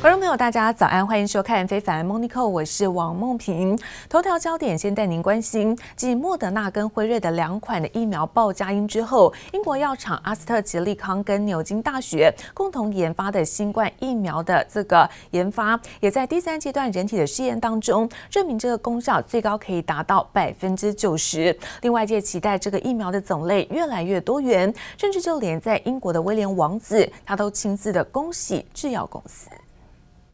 观众朋友，大家早安，欢迎收看《非凡 Monico》，我是王梦萍。头条焦点先带您关心，继莫德纳跟辉瑞的两款的疫苗报佳音之后，英国药厂阿斯特捷利康跟牛津大学共同研发的新冠疫苗的这个研发，也在第三阶段人体的试验当中，证明这个功效最高可以达到百分之九十。另外界期待这个疫苗的种类越来越多元，甚至就连在英国的威廉王子，他都亲自的恭喜制药公司。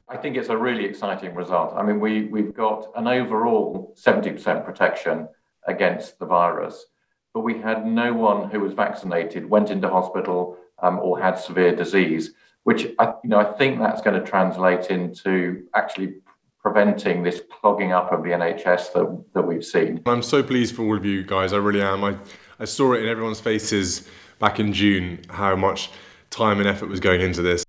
I think it's a really exciting result. I mean, we, we've got an overall 70% protection against the virus, but we had no one who was vaccinated, went into hospital, um, or had severe disease, which I, you know, I think that's going to translate into actually preventing this clogging up of the NHS that, that we've seen. I'm so pleased for all of you guys. I really am. I, I saw it in everyone's faces back in June how much time and effort was going into this.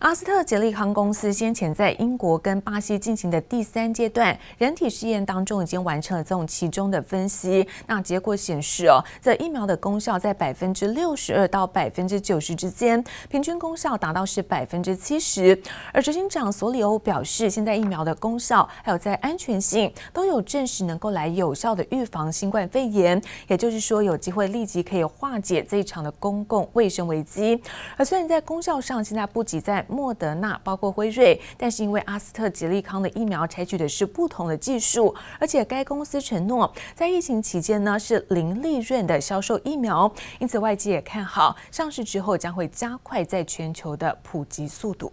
阿斯特捷利康公司先前在英国跟巴西进行的第三阶段人体试验当中，已经完成了这种其中的分析。那结果显示哦，这疫苗的功效在百分之六十二到百分之九十之间，平均功效达到是百分之七十。而执行长索里欧表示，现在疫苗的功效还有在安全性都有证实，能够来有效的预防新冠肺炎。也就是说，有机会立即可以化解这一场的公共卫生危机。而虽然在功效上，现在不及在莫德纳包括辉瑞，但是因为阿斯特吉利康的疫苗采取的是不同的技术，而且该公司承诺在疫情期间呢是零利润的销售疫苗，因此外界也看好上市之后将会加快在全球的普及速度。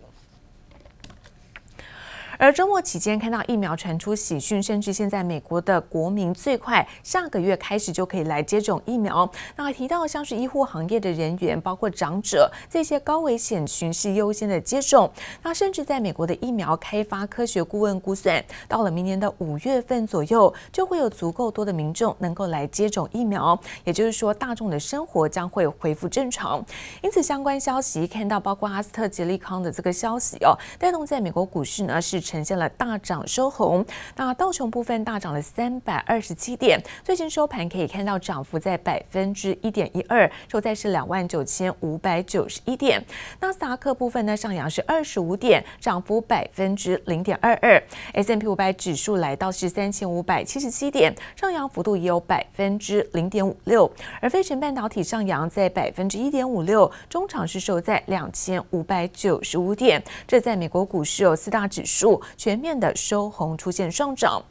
而周末期间看到疫苗传出喜讯，甚至现在美国的国民最快下个月开始就可以来接种疫苗。那提到像是医护行业的人员，包括长者这些高危险群是优先的接种。那甚至在美国的疫苗开发科学顾问估算，到了明年的五月份左右，就会有足够多的民众能够来接种疫苗。也就是说，大众的生活将会恢复正常。因此，相关消息看到包括阿斯特捷利康的这个消息哦，带动在美国股市呢是。呈现了大涨收红，那道琼部分大涨了三百二十七点，最新收盘可以看到涨幅在百分之一点一二，收在是两万九千五百九十一点。纳斯达克部分呢上扬是二十五点，涨幅百分之零点二二。S&P 五百指数来到是三千五百七十七点，上扬幅度也有百分之零点五六。而费城半导体上扬在百分之一点五六，中场是收在两千五百九十五点。这在美国股市有四大指数。全面的收红，出现上涨，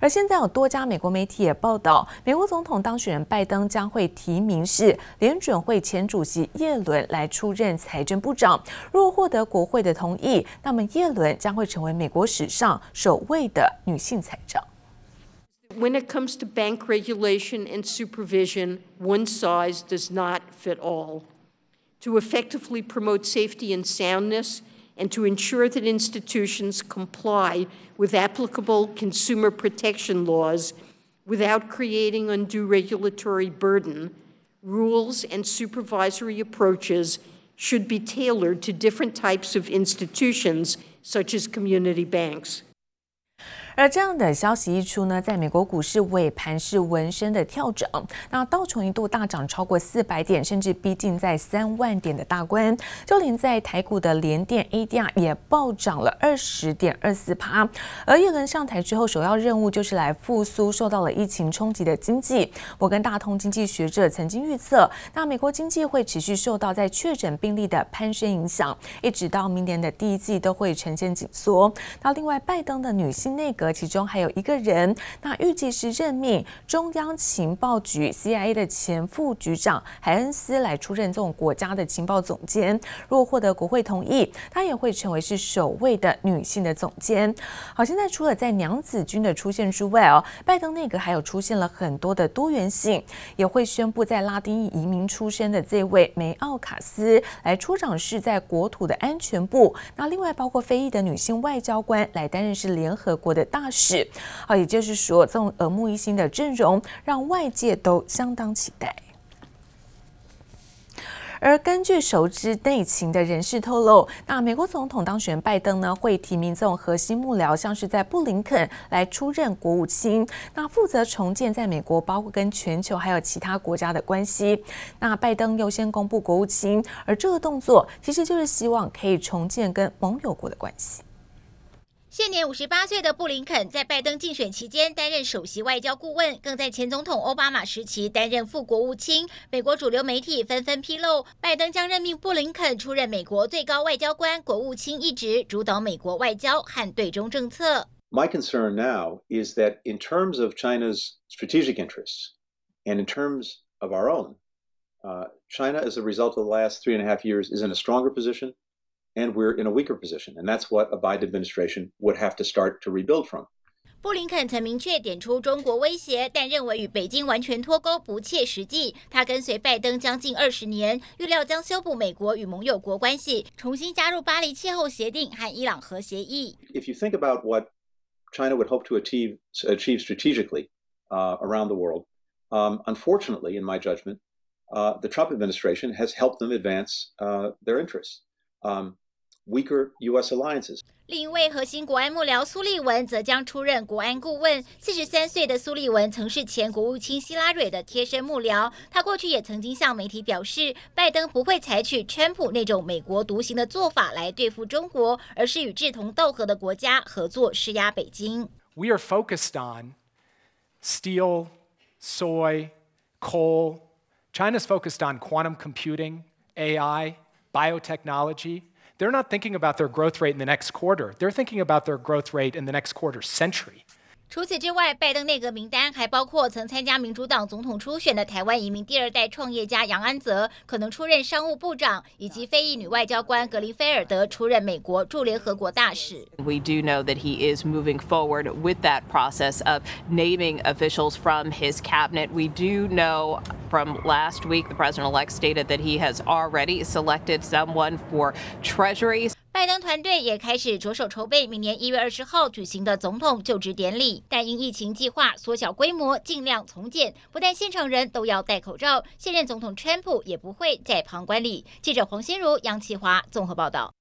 而现在有多家美国媒体也报道，美国总统当选人拜登将会提名是联准会前主席耶伦来出任财政部长。若获得国会的同意，那么耶伦将会成为美国史上首位的女性财长。When it comes to bank regulation and supervision, one size does not fit all. To effectively promote safety and soundness. And to ensure that institutions comply with applicable consumer protection laws without creating undue regulatory burden, rules and supervisory approaches should be tailored to different types of institutions, such as community banks. 而这样的消息一出呢，在美国股市尾盘是闻声的跳涨，那道琼一度大涨超过四百点，甚至逼近在三万点的大关。就连在台股的联电 ADR 也暴涨了二十点二四趴。而耶伦上台之后，首要任务就是来复苏受到了疫情冲击的经济。摩根大通经济学者曾经预测，那美国经济会持续受到在确诊病例的攀升影响，一直到明年的第一季都会呈现紧缩。那另外，拜登的女性内阁。其中还有一个人，那预计是任命中央情报局 CIA 的前副局长海恩斯来出任这种国家的情报总监。如果获得国会同意，她也会成为是首位的女性的总监。好，现在除了在娘子军的出现之外哦，拜登内阁还有出现了很多的多元性，也会宣布在拉丁裔移民出身的这位梅奥卡斯来出掌是在国土的安全部。那另外包括非裔的女性外交官来担任是联合国的大。大使，啊，也就是说，这种耳目一新的阵容让外界都相当期待。而根据熟知内情的人士透露，那美国总统当选拜登呢，会提名这种核心幕僚，像是在布林肯来出任国务卿，那负责重建在美国包括跟全球还有其他国家的关系。那拜登优先公布国务卿，而这个动作其实就是希望可以重建跟盟友国的关系。现年五十八岁的布林肯，在拜登竞选期间担任首席外交顾问，更在前总统奥巴马时期担任副国务卿。美国主流媒体纷纷披露，拜登将任命布林肯出任美国最高外交官、国务卿一职，主导美国外交和对中政策。My concern now is that in terms of China's strategic interests and in terms of our own, uh, China, as a result of the last three and a half years, is in a stronger position. And we're in a weaker position, and that's what a Biden administration would have to start to rebuild from. 布林肯曾明确点出中国威胁，但认为与北京完全脱钩不切实际。他跟随拜登将近二十年，预料将修补美国与盟友国关系，重新加入巴黎气候协定和伊朗核协议。If you think about what China would hope to achieve achieve strategically uh, around the world, um, unfortunately, in my judgment, uh, the Trump administration has helped them advance uh, their interests. Um, weaker U.S. alliances. 另一位核心国安幕僚苏利文则将出任国安顾问。四十三岁的苏利文曾是前国务卿希拉蕊的贴身幕僚。他过去也曾经向媒体表示，拜登不会采取川普那种美国独行的做法来对付中国，而是与志同道合的国家合作施压北京。We are focused on steel, soy, coal. China's focused on quantum computing, AI, biotechnology. They're not thinking about their growth rate in the next quarter. They're thinking about their growth rate in the next quarter century. 除此之外，拜登内阁名单还包括曾参加民主党总统初选的台湾移民第二代创业家杨安泽，可能出任商务部长，以及非裔女外交官格林菲尔德出任美国驻联合国大使。We do know that he is moving forward with that process of naming officials from his cabinet. We do know from last week the president-elect stated that he has already selected someone for Treasury. 拜登团队也开始着手筹备明年一月二十号举行的总统就职典礼，但因疫情计划缩小规模，尽量从简，不但现场人都要戴口罩，现任总统川普也不会在旁观礼。记者黄心如、杨启华综合报道。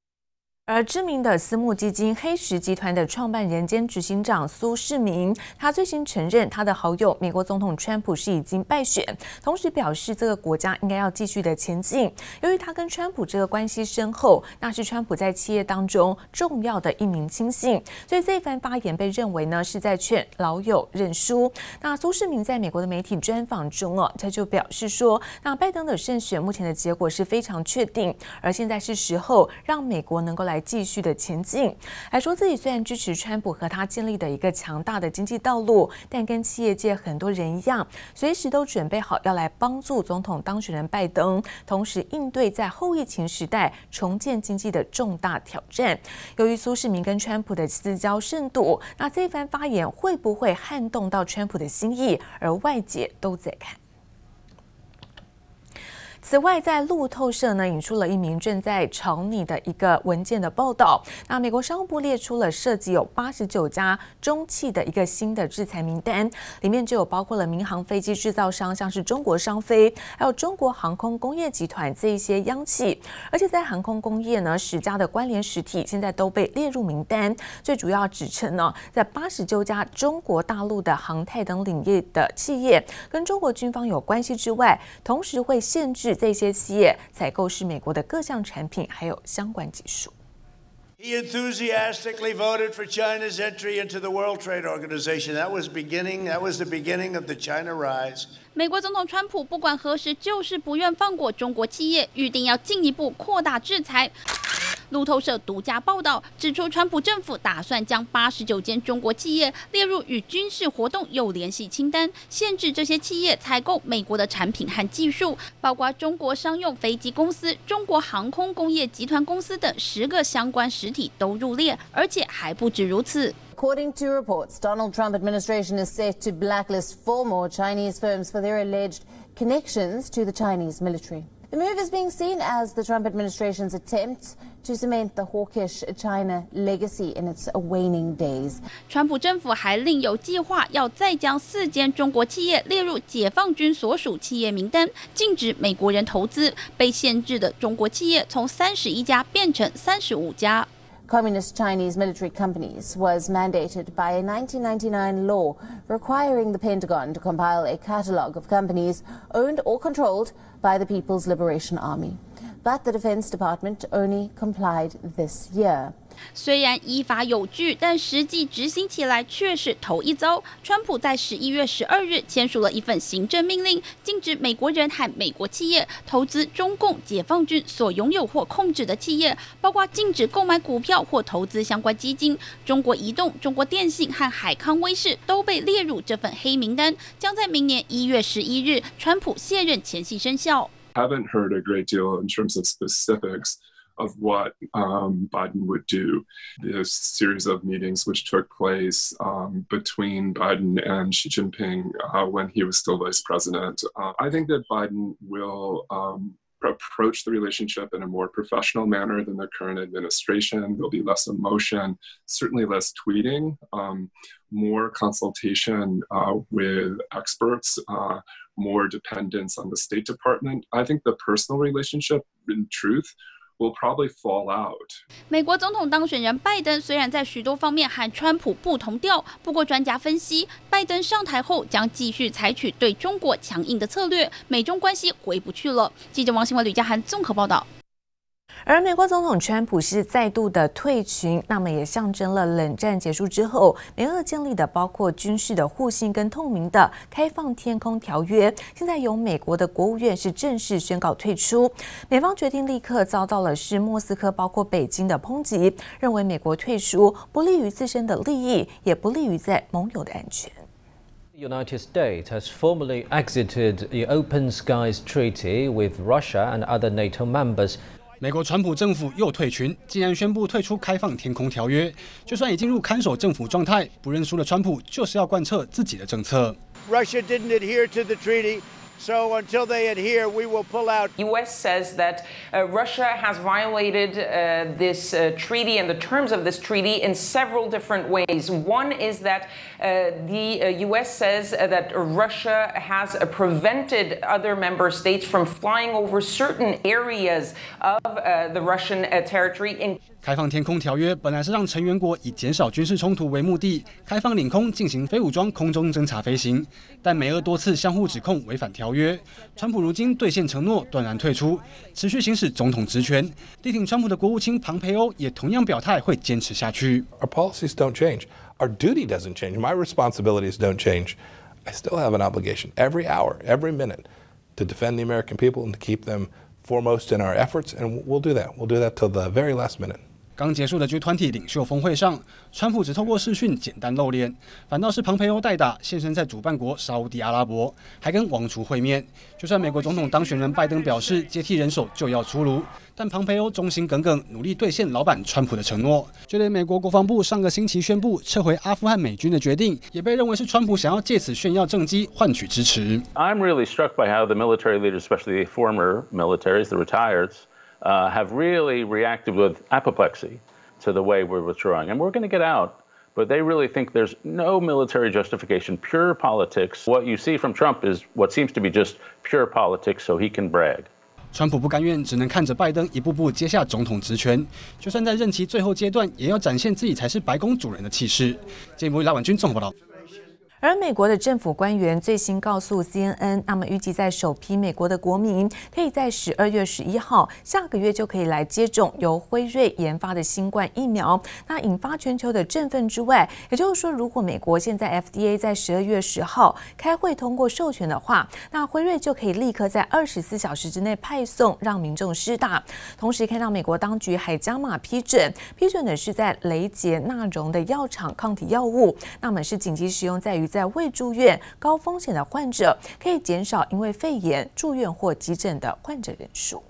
而知名的私募基金黑石集团的创办人兼执行长苏世民，他最新承认他的好友美国总统川普是已经败选，同时表示这个国家应该要继续的前进。由于他跟川普这个关系深厚，那是川普在企业当中重要的一名亲信，所以这一番发言被认为呢是在劝老友认输。那苏世民在美国的媒体专访中哦，他就表示说，那拜登的胜选目前的结果是非常确定，而现在是时候让美国能够来。继续的前进，还说自己虽然支持川普和他建立的一个强大的经济道路，但跟企业界很多人一样，随时都准备好要来帮助总统当选人拜登，同时应对在后疫情时代重建经济的重大挑战。由于苏世民跟川普的私交甚笃，那这番发言会不会撼动到川普的心意？而外界都在看。此外，在路透社呢引出了一名正在炒拟的一个文件的报道。那美国商务部列出了涉及有八十九家中企的一个新的制裁名单，里面就有包括了民航飞机制造商，像是中国商飞，还有中国航空工业集团这一些央企。而且在航空工业呢，十家的关联实体现在都被列入名单。最主要指称呢，在八十九家中国大陆的航太等领域的企业跟中国军方有关系之外，同时会限制。这些企业采购是美国的各项产品，还有相关技术。He enthusiastically voted for China's entry into the World Trade Organization. That was beginning. That was the beginning of the China rise. 美国总统川普不管何时就是不愿放过中国企业，预定要进一步扩大制裁。路透社独家报道指出，川普政府打算将八十九间中国企业列入与军事活动有联系清单，限制这些企业采购美国的产品和技术，包括中国商用飞机公司、中国航空工业集团公司等十个相关实体都入列，而且还不止如此。According to reports, Donald Trump administration is set to blacklist four more Chinese firms for their alleged connections to the Chinese military. The move is being seen as the Trump administration's attempt to cement the hawkish China legacy in its waning days. 川普政府还另有计划，要再将四间中国企业列入解放军所属企业名单，禁止美国人投资。被限制的中国企业从三十一家变成三十五家。Communist Chinese military companies was mandated by a 1999 law requiring the Pentagon to compile a catalogue of companies owned or controlled by the People's Liberation Army. But the Defense Department only complied this year. 虽然依法有据，但实际执行起来却是头一遭。川普在十一月十二日签署了一份行政命令，禁止美国人和美国企业投资中共解放军所拥有或控制的企业，包括禁止购买股票或投资相关基金。中国移动、中国电信和海康威视都被列入这份黑名单，将在明年一月十一日川普卸任前夕生效。Haven't heard a great deal in terms of specifics. Of what um, Biden would do. This series of meetings which took place um, between Biden and Xi Jinping uh, when he was still vice president. Uh, I think that Biden will um, approach the relationship in a more professional manner than the current administration. There'll be less emotion, certainly less tweeting, um, more consultation uh, with experts, uh, more dependence on the State Department. I think the personal relationship, in truth, will probably fall out. 美国总统当选人拜登虽然在许多方面和川普不同调，不过专家分析，拜登上台后将继续采取对中国强硬的策略，美中关系回不去了。记者王新文、吕家涵综合报道。而美国总统川普是再度的退群，那么也象征了冷战结束之后，美俄建立的包括军事的互信跟透明的开放天空条约，现在由美国的国务院是正式宣告退出。美方决定立刻遭到了是莫斯科包括北京的抨击，认为美国退出不利于自身的利益，也不利于在盟友的安全。The United States has formally exited the Open Skies Treaty with Russia and other NATO members. 美国川普政府又退群，竟然宣布退出开放天空条约。就算已进入看守政府状态，不认输的川普就是要贯彻自己的政策。Russia didn't adhere to the treaty. So until they adhere, we will pull out. U.S. says that uh, Russia has violated uh, this uh, treaty and the terms of this treaty in several different ways. One is that uh, the U.S. Uh, says that Russia has uh, prevented other member states from flying over certain areas of the Russian territory. In 开放天空条约本来是让成员国以减少军事冲突为目的，开放领空进行非武装空中侦察飞行，但美俄多次相互指控违反条约。川普如今兑现承诺，断然退出，持续行使总统职权。力挺川普的国务卿庞培欧也同样表态会坚持下去。Our policies don't change. Our duty doesn't change. My responsibilities don't change. I still have an obligation every hour, every minute to defend the American people and to keep them foremost in our efforts. And we'll do that. We'll do that till the very last minute. 刚结束的 G20 领袖峰会上，川普只透过视讯简单露脸，反倒是庞培欧代打现身在主办国沙乌地阿拉伯，还跟王储会面。就算美国总统当选人拜登表示接替人手就要出炉，但庞培欧忠心耿耿，努力兑现老板川普的承诺。就连美国国防部上个星期宣布撤回阿富汗美军的决定，也被认为是川普想要借此炫耀政绩，换取支持。I'm really struck by how the military leaders, especially the former militaries, the retireds. uh, have really reacted with apoplexy to the way we're withdrawing. And we're going to get out, but they really think there's no military justification, pure politics. What you see from Trump is what seems to be just pure politics so he can brag. 川普不甘愿，只能看着拜登一步步接下总统职权。就算在任期最后阶段，也要展现自己才是白宫主人的气势。节目由赖婉君综合报道。 而美国的政府官员最新告诉 CNN，那么预计在首批美国的国民可以在十二月十一号，下个月就可以来接种由辉瑞研发的新冠疫苗。那引发全球的振奋之外，也就是说，如果美国现在 FDA 在十二月十号开会通过授权的话，那辉瑞就可以立刻在二十四小时之内派送，让民众施打。同时看到美国当局还加码批准，批准的是在雷杰纳荣的药厂抗体药物，那么是紧急使用在于。在未住院高风险的患者，可以减少因为肺炎住院或急诊的患者人数。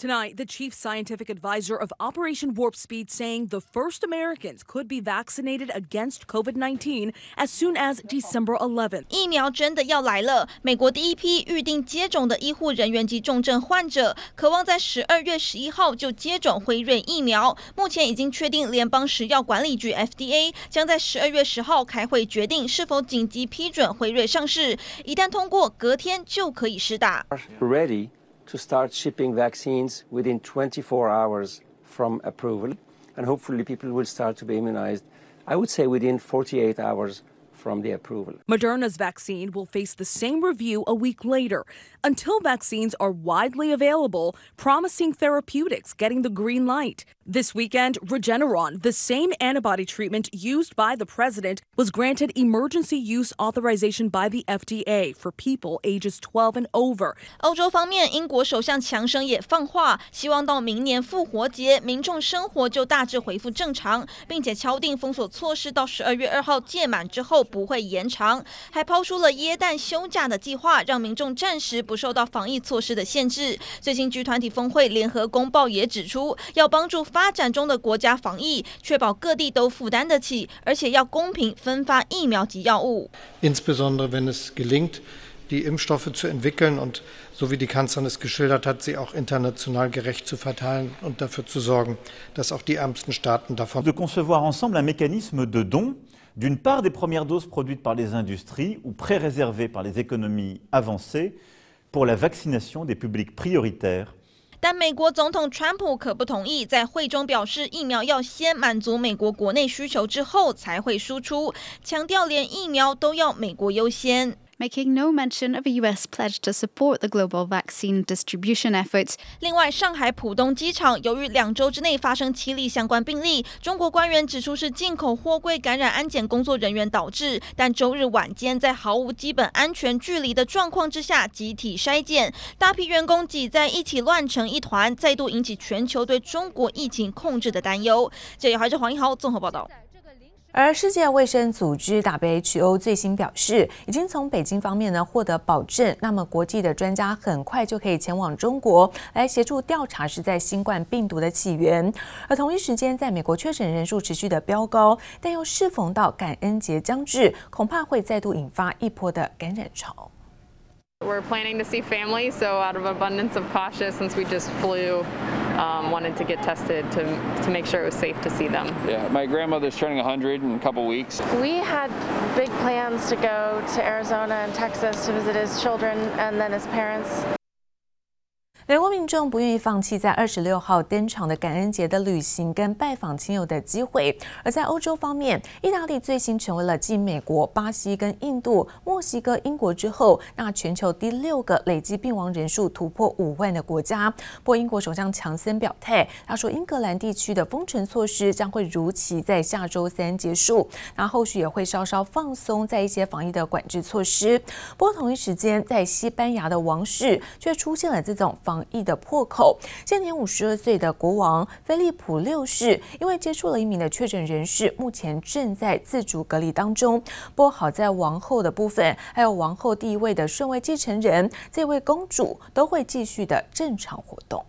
Tonight, the chief scientific advisor of Operation Warp Speed saying the first Americans could be vaccinated against COVID 19 as soon as December 11th. 疫苗真的要来了！美国第一批预定接种的医护人员及重症患者，渴望在十二月十一号就接种辉瑞疫苗。目前已经确定，联邦食药管理局 FDA 将在十二月十号开会决定是否紧急批准辉瑞上市。一旦通过，隔天就可以施打。Ready. To start shipping vaccines within 24 hours from approval. And hopefully, people will start to be immunized, I would say, within 48 hours from the approval. Moderna's vaccine will face the same review a week later until vaccines are widely available, promising therapeutics getting the green light. This weekend, Regeneron, the same antibody treatment used by the president, was granted emergency use authorization by the FDA for people ages 12 and over. 欧洲方面，英国首相强生也放话，希望到明年复活节，民众生活就大致恢复正常，并且敲定封锁措施到十二月二号届满之后不会延长，还抛出了耶诞休假的计划，让民众暂时不受到防疫措施的限制。最新 G 团体峰会联合公报也指出，要帮助发发展中的国家防疫，确保各地都负担得起，而且要公平分发疫苗及药物。Insbesondere wenn es gelingt, die Impfstoffe zu entwickeln und so wie die Kanzlerin es geschildert hat, sie auch international gerecht zu verteilen und dafür zu sorgen, dass auch die ärmsten Staaten davon. De concevoir ensemble un mécanisme de don d'une part des premières doses produites par les industries ou pré-réservées par les économies avancées pour la vaccination des publics prioritaires 但美国总统川普可不同意，在会中表示，疫苗要先满足美国国内需求之后才会输出，强调连疫苗都要美国优先。Making no mention of a U.S. pledge to support the global vaccine distribution efforts. 另外，上海浦东机场由于两周之内发生七例相关病例，中国官员指出是进口货柜感染安检工作人员导致，但周日晚间在毫无基本安全距离的状况之下集体筛检，大批员工挤在一起乱成一团，再度引起全球对中国疫情控制的担忧。这里还是黄一豪综合报道。而世界卫生组织 WHO 最新表示，已经从北京方面呢获得保证，那么国际的专家很快就可以前往中国来协助调查是在新冠病毒的起源。而同一时间，在美国确诊人数持续的飙高，但又适逢到感恩节将至，恐怕会再度引发一波的感染潮。We're planning to see family, so out of abundance of caution, since we just flew, um, wanted to get tested to, to make sure it was safe to see them. Yeah, my grandmother's turning 100 in a couple weeks. We had big plans to go to Arizona and Texas to visit his children and then his parents. 美国民众不愿意放弃在二十六号登场的感恩节的旅行跟拜访亲友的机会。而在欧洲方面，意大利最新成为了继美国、巴西跟印度、墨西哥、英国之后，那全球第六个累计病亡人数突破五万的国家。不过，英国首相强森表态，他说英格兰地区的封城措施将会如期在下周三结束，那后续也会稍稍放松在一些防疫的管制措施。不过，同一时间，在西班牙的王室却出现了这种防防疫的破口，现年五十二岁的国王菲利普六世，因为接触了一名的确诊人士，目前正在自主隔离当中。不过好在王后的部分，还有王后第一位的顺位继承人这位公主，都会继续的正常活动。